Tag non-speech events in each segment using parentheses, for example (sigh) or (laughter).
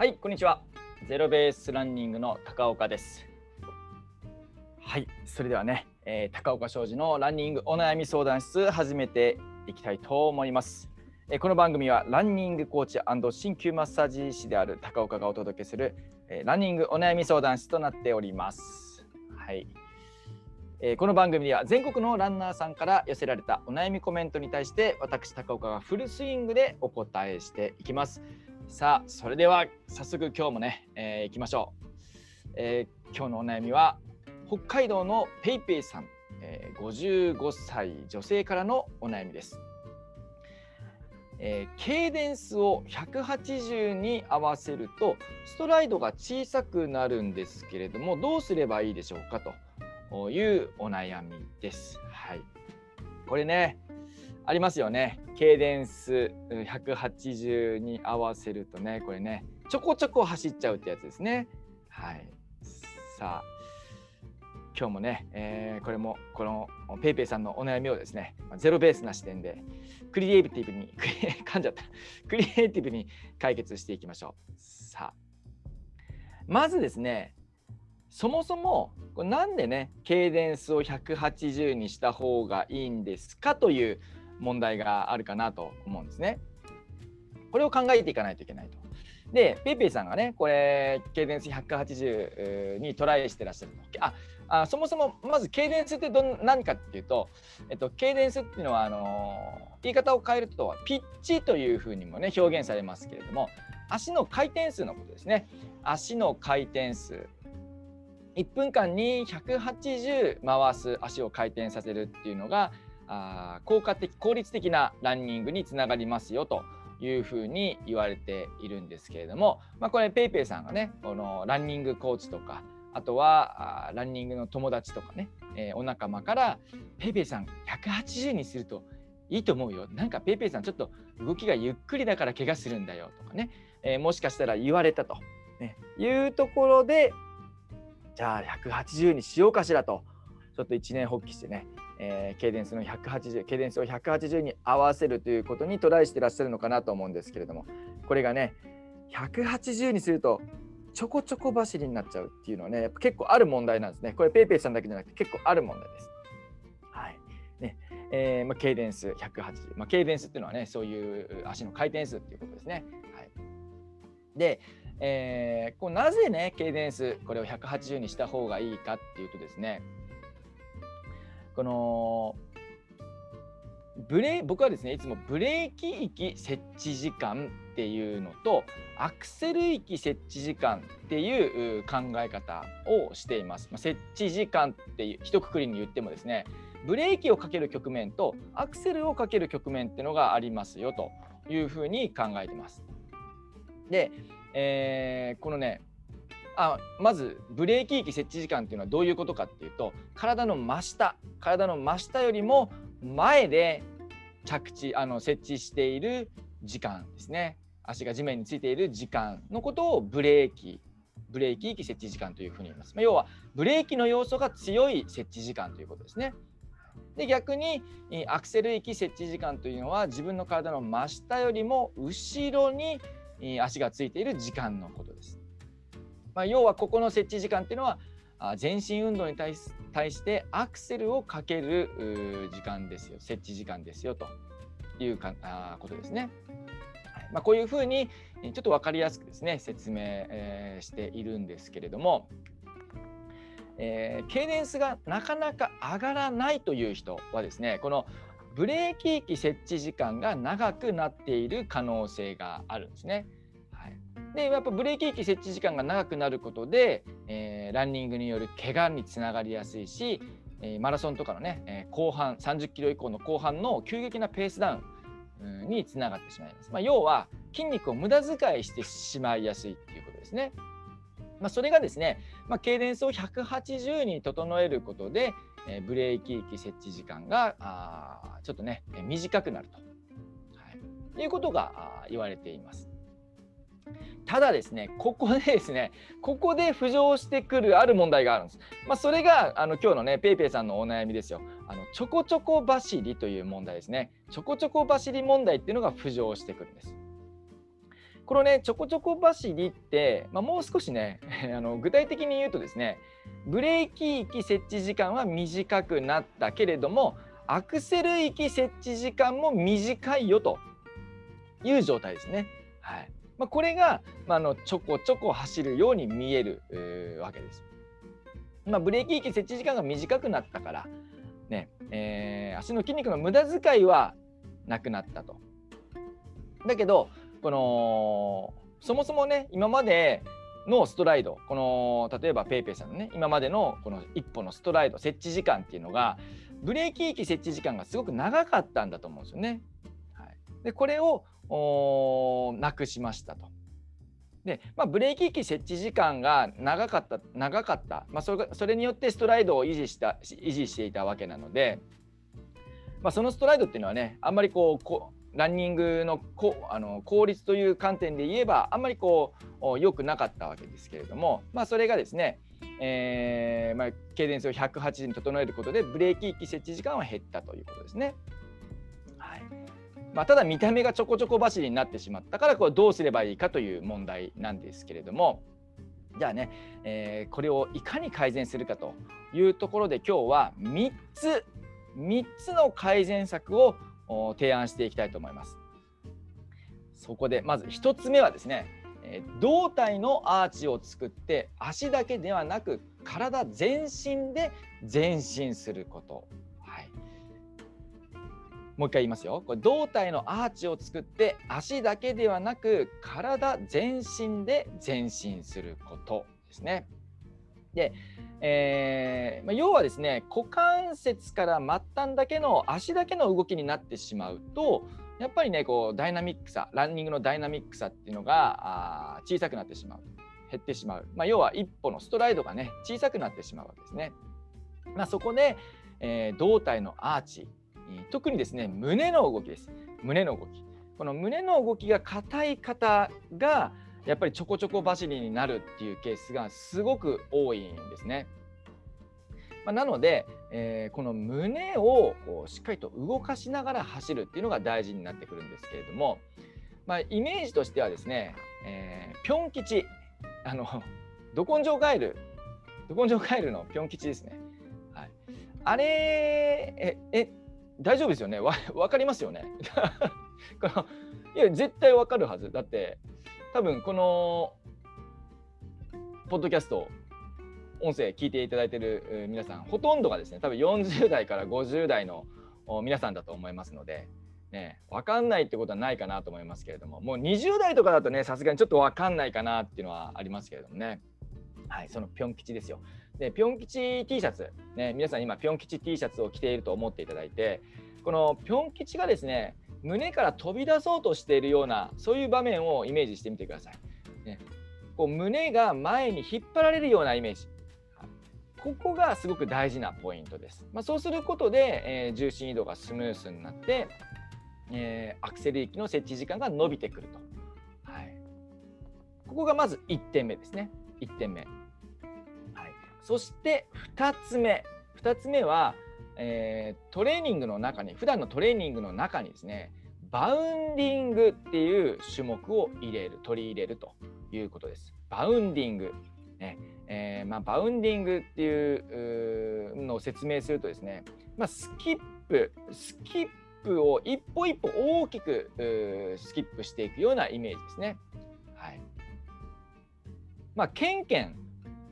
はい、こんにちは。ゼロベースランニングの高岡です。はい、それではね、えー高岡商事のランニングお悩み相談室始めていきたいと思います。えーこの番組はランニングコーチ鍼灸マッサージ師である高岡がお届けする、えーランニングお悩み相談室となっております。はい。えーこの番組では全国のランナーさんから寄せられたお悩みコメントに対して私高岡がフルスイングでお答えしていきます。さあそれでは早速今日もね、えー行きましょう、えー今日のお悩みは北海道のペイペイさん、えー55歳女性からのお悩みです、えーケイデンスを180に合わせるとストライドが小さくなるんですけれどもどうすればいいでしょうかというお悩みです。はい。これねありますよね。ケイデンス180に合わせるとね、これね、ちょこちょこ走っちゃうってやつですね。はい。さあ、今日もね、えーこれもこのペイペイさんのお悩みをですね、ゼロベースな視点でクリエイティブに、ク (laughs) リ噛んじゃった、クリエイティブに解決していきましょう。さあ、まずですね、そもそもなんでね、ケイデンスを180にした方がいいんですかという問題があるかなと思うんですね。これを考えていかないといけないと。で、ペイペイさんがね、これ、ケイデンス180にトライしてらっしゃる。ああそもそも、まず、ケイデンスってどん何かっていうと、えっと、ケイデンスっていうのは、あのー言い方を変えると、ピッチというふうにもね、表現されますけれども、足の回転数のことですね。足の回転数。1分間に180回す足を回転させるっていうのがあ効果的効率的なランニングにつながりますよというふうに言われているんですけれども、まあ、これペイペイさんがねこのランニングコーチとかあとはあランニングの友達とかね、えーお仲間からペイペイさん180にするといいと思うよ。なんかペイペイさんちょっと動きがゆっくりだから怪我するんだよとかね、えーもしかしたら言われたと、ね、いうところでじゃあ180にしようかしらと。ちょっと一念発起してね、えーケイデンスの180ケイデンスを180に合わせるということにトライしてらっしゃるのかなと思うんですけれどもこれがね180にするとちょこちょこ走りになっちゃうっていうのはねやっぱ結構ある問題なんですねこれペイペイさんだけじゃなくて結構ある問題です。はいねえーまあ、ケイデンス180、まあ、ケイデンスっていうのはねそういう足の回転数っていうことですね。はい、でえーこうなぜねケイデンスこれを180にした方がいいかっていうとですねこのブレ僕はですねいつもブレーキ域設置時間っていうのとアクセル域設置時間っていう考え方をしています。ま、設置時間っていう一括りに言ってもですねブレーキをかける局面とアクセルをかける局面っていうのがありますよというふうに考えてます。で、えーこのねあまずブレーキ域設置時間っていうのはどういうことかっていうと体の真下体の真下よりも前で着地あの設置している時間ですね。足が地面についている時間のことをブレーキブレーキ域設置時間というふうに言います、まあ要はブレーキの要素が強い設置時間ということですね。で逆にアクセル域設置時間というのは自分の体の真下よりも後ろに足がついている時間のことです。まあ、要はここの設置時間っていうのは全身運動に対し対してアクセルをかける時間ですよ設置時間ですよというかあことですね。まあ、こういうふうにちょっと分かりやすくですね説明、えーしているんですけれども、えー、ケイデンスがなかなか上がらないという人はですねこのブレーキ域設置時間が長くなっている可能性があるんですね。でやっぱブレーキ域設置時間が長くなることで、えーランニングによる怪我につながりやすいし、えーマラソンとかのね、えー後半30キロ以降の後半の急激なペースダウンにつながってしまいます。まあ、要は筋肉を無駄遣いしてしまいやすいっていうことですね。まあ、それがですね、まあ、ケイデンスを180に整えることで、えーブレーキ域設置時間があちょっとねえー短くなると、はい、いうことがあー言われています。ただですね、ここでですね、ここで浮上してくるある問題があるんです。まあ、それがあの今日のね、ペイペイさんのお悩みですよ。あのちょこちょこ走りという問題ですね。ちょこちょこ走り問題っていうのが浮上してくるんです。このねちょこちょこ走りって、まあ、もう少しね (laughs) あの具体的に言うとですねブレーキ域設置時間は短くなったけれどもアクセル域設置時間も短いよという状態ですね。はいまあ、これが、まあ、のちょこちょこ走るように見えるわけです。まあ、ブレーキ域設置時間が短くなったから、ねえー、足の筋肉の無駄遣いはなくなったと。だけどこのそもそもね今までのストライドこの例えば PayPay さんのね今までのこの一歩のストライド設置時間っていうのがブレーキ域設置時間がすごく長かったんだと思うんですよね。はい、でこれをなくしましたと。で、まあ、ブレーキ域設置時間が長かった長かった、まあ、それそれによってストライドを維持した維持していたわけなので、まあ、そのストライドっていうのはねあんまりこうこランニングのこあの効率という観点で言えばあんまりこう良くなかったわけですけれども、まあ、それがですね、えーまあ、ケイデンスを180に整えることでブレーキ域設置時間は減ったということですね。はいまあ、ただ見た目がちょこちょこ走りになってしまったからこれどうすればいいかという問題なんですけれどもじゃあね、えー、これをいかに改善するかというところで今日は3つ3つの改善策を提案していきたいと思います。そこでまず1つ目はですね胴体のアーチを作って足だけではなく体全身で前進すること。もう一回言いますよ。これ胴体のアーチを作って足だけではなく体全身で前進することですね。で、えーまあ、要はですね股関節から末端だけの足だけの動きになってしまうとやっぱりねこうダイナミックさランニングのダイナミックさっていうのがあ小さくなってしまう減ってしまう、まあ、要は一歩のストライドがね小さくなってしまうわけですね。まあ、そこで、えー、胴体のアーチ特にですね胸の動きです。胸の動き。この胸の動きが硬い方がやっぱりちょこちょこ走りになるっていうケースがすごく多いんですね。まあ、なので、えー、この胸をこうしっかりと動かしながら走るっていうのが大事になってくるんですけれども、まあ、イメージとしてはですね、えー、ピョン吉。あのど根性ガエル。ど根性ガエルのピョン吉ですね。はい、あれええ大丈夫ですよね？わ (laughs) 分かりますよね？(laughs) このいや絶対分かるはず。だって多分このポッドキャスト音声聞いていただいてる皆さんほとんどがですね多分40代から50代の皆さんだと思いますので、ね、分かんないってことはないかなと思いますけれどももう20代とかだとねさすがにちょっと分かんないかなっていうのはありますけれどもね。はいそのぴょん吉ですよ。でぴょん吉 T シャツ、ね、皆さん今ぴょん吉 T シャツを着ていると思っていただいてこのぴょん吉がですね胸から飛び出そうとしているようなそういう場面をイメージしてみてください。ね、こう胸が前に引っ張られるようなイメージ。ここがすごく大事なポイントです。まあ、そうすることで、えー、重心移動がスムースになって、えー、アクセル域の設置時間が伸びてくると。はい、ここがまず1点目ですね。1点目。そして2つ目。2つ目は、えー、トレーニングの中に普段のトレーニングの中にですねバウンディングっていう種目を入れる取り入れるということです。バウンディング、ねえー、まあ、バウンディングっていうのを説明するとですね、まあ、スキップスキップを一歩一歩大きくスキップしていくようなイメージですね。はいまあ、ケンケン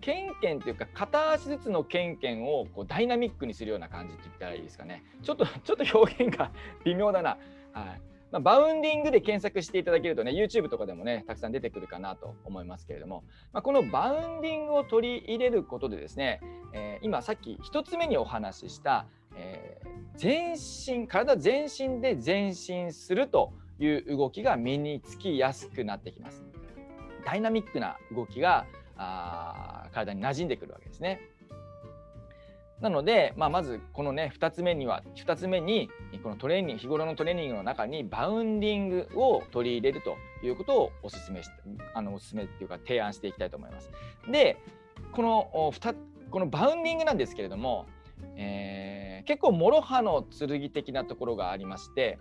ケンケンというか片足ずつのケンケンをこうダイナミックにするような感じって言ったらいいですかね。ちょっと (laughs) ちょっと表現が微妙だな、はい。まあ、バウンディングで検索していただけるとね YouTube とかでもねたくさん出てくるかなと思いますけれども、まあ、このバウンディングを取り入れることでですね、えー、今さっき1つ目にお話しした、えー、全身体全身で前進するという動きが身につきやすくなってきます。ダイナミックな動きがあ体に馴染んでくるわけですね。なので、まあ、まずこのね2つ目には2つ目にこのトレーニング日頃のトレーニングの中にバウンディングを取り入れるということをお勧めしあのお勧めっていうか提案していきたいと思います。でこの2このバウンディングなんですけれども、えー、結構諸刃の剣的なところがありまして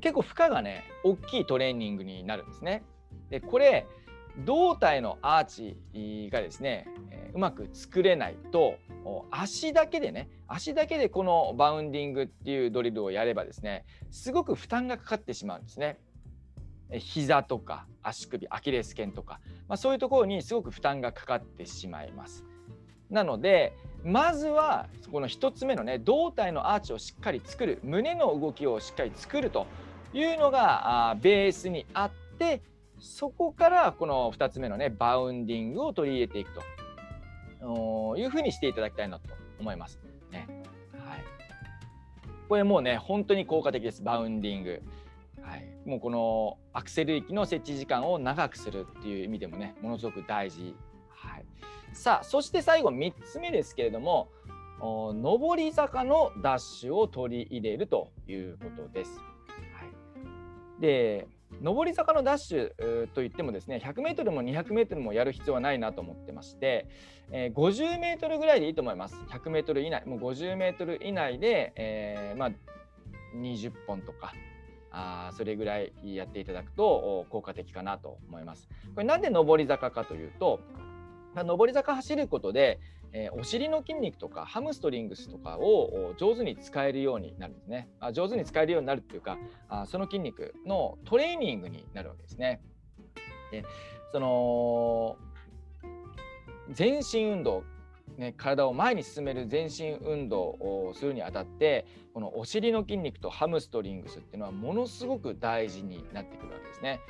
結構負荷がね大きいトレーニングになるんですね。でこれ胴体のアーチがですね、うまく作れないと足だけでね足だけでこのバウンディングっていうドリルをやればですねすごく負担がかかってしまうんですね。膝とか足首アキレス腱とか、まあ、そういうところにすごく負担がかかってしまいます。なのでまずはこの1つ目のね胴体のアーチをしっかり作る胸の動きをしっかり作るというのがベースにあってそこからこの2つ目のねバウンディングを取り入れていくというふうにしていただきたいなと思います。ねはい、これもうね本当に効果的ですバウンディング。はい、もうこのアクセル域の接地時間を長くするっていう意味でもねものすごく大事。はい、さあそして最後3つ目ですけれども上り坂のダッシュを取り入れるということです。はい、で上り坂のダッシュといってもですね 100m も 200m もやる必要はないなと思ってまして、えー、50m ぐらいでいいと思います 100m 以内もう 50m 以内で、えー、まあ、20本とかあそれぐらいやっていただくと効果的かなと思います。これなんで上り坂かというと上り坂走ることでえー、お尻の筋肉とかハムストリングスとかを上手に使えるようになるんですね。あ上手に使えるようになるっていうかあその筋肉のトレーニングになるわけですね。でその全身運動ね、体を前に進める全身運動をするにあたってこのお尻の筋肉とハムストリングスっていうのはものすごく大事になってくるわけですね。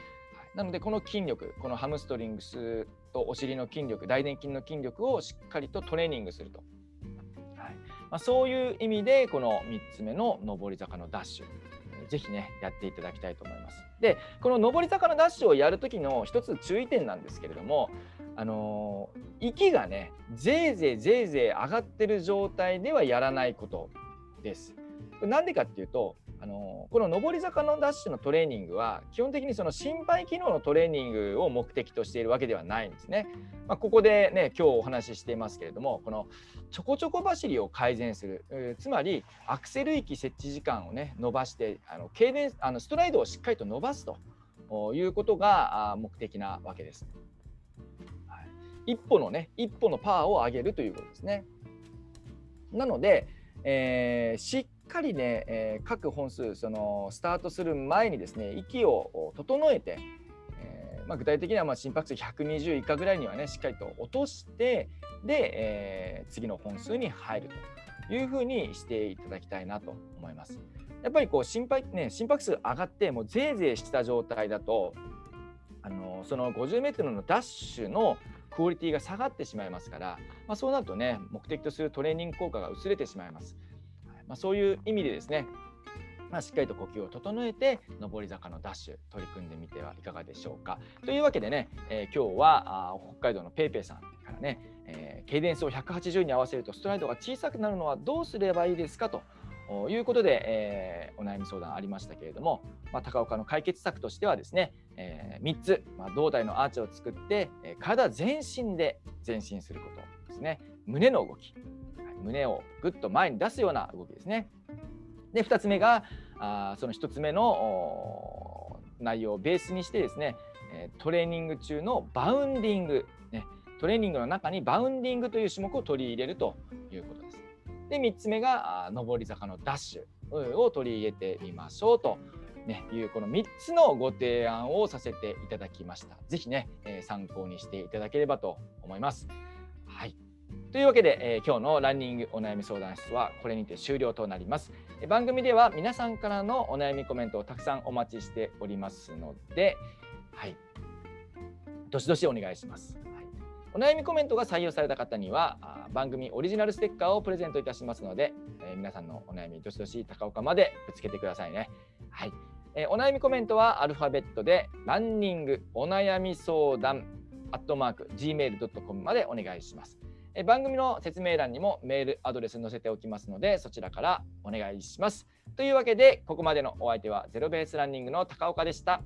はい、なのでこの筋力このハムストリングスとお尻の筋力大臀筋の筋力をしっかりとトレーニングすると、はいまあ、そういう意味でこの3つ目の上り坂のダッシュぜひねやっていただきたいと思います。でこの上り坂のダッシュをやる時の一つ注意点なんですけれどもあのー、息がねぜいぜいぜいぜい上がってる状態ではやらないことです。なんでかっていうとあのこの上り坂のダッシュのトレーニングは基本的にその心肺機能のトレーニングを目的としているわけではないんですね。まあ、ここでね今日お話ししていますけれどもこのちょこちょこ走りを改善するつまりアクセル域設置時間をね伸ばしてあの軽電あのストライドをしっかりと伸ばすということが目的なわけです。はい、一歩のね一歩のパワーを上げるということですね。なので、えー、しっかりね、えー、各本数そのスタートする前にですね息を整えて、えーまあ、具体的にはまあ心拍数120以下ぐらいにはねしっかりと落としてで、えー、次の本数に入るというふうにしていただきたいなと思います。やっぱりこう心拍,、ね、心拍数上がってもうぜいぜいした状態だとあのその 50m のダッシュのクオリティが下がってしまいますから、まあ、そうなるとね目的とするトレーニング効果が薄れてしまいます。まあ、そういう意味でですね、まあ、しっかりと呼吸を整えて上り坂のダッシュ取り組んでみてはいかがでしょうか。というわけでね、えー、今日はあ北海道の PayPay さんからね、えー、ケイデンスを180に合わせるとストライドが小さくなるのはどうすればいいですか？ということで、えー、お悩み相談ありましたけれども、まあ、高岡の解決策としてはですね、えー、3つ、まあ、胴体のアーチを作って、えー、体全身で前進することですね。胸の動き。胸をぐっと前に出すような動きですね。で2つ目があその1つ目の内容をベースにしてですねトレーニング中のバウンディング、ね、トレーニングの中にバウンディングという種目を取り入れるということです。で3つ目が上り坂のダッシュを取り入れてみましょうと。ね、いうこの3つのご提案をさせていただきました。ぜひね、え、参考にしていただければと思います。というわけで、えー、今日のランニングお悩み相談室はこれにて終了となります。え番組では皆さんからのお悩みコメントをたくさんお待ちしておりますので、はい、どしどしお願いします。はい、お悩みコメントが採用された方にはあ番組オリジナルステッカーをプレゼントいたしますので、えー、皆さんのお悩みどしどし高岡までぶつけてくださいね。はい、えー、お悩みコメントはアルファベットでランニングお悩み相談アットマーク gmail.com までお願いします。え番組の説明欄にもメールアドレス載せておきますのでそちらからお願いします。というわけでここまでのお相手はゼロベースランニングの高岡でした。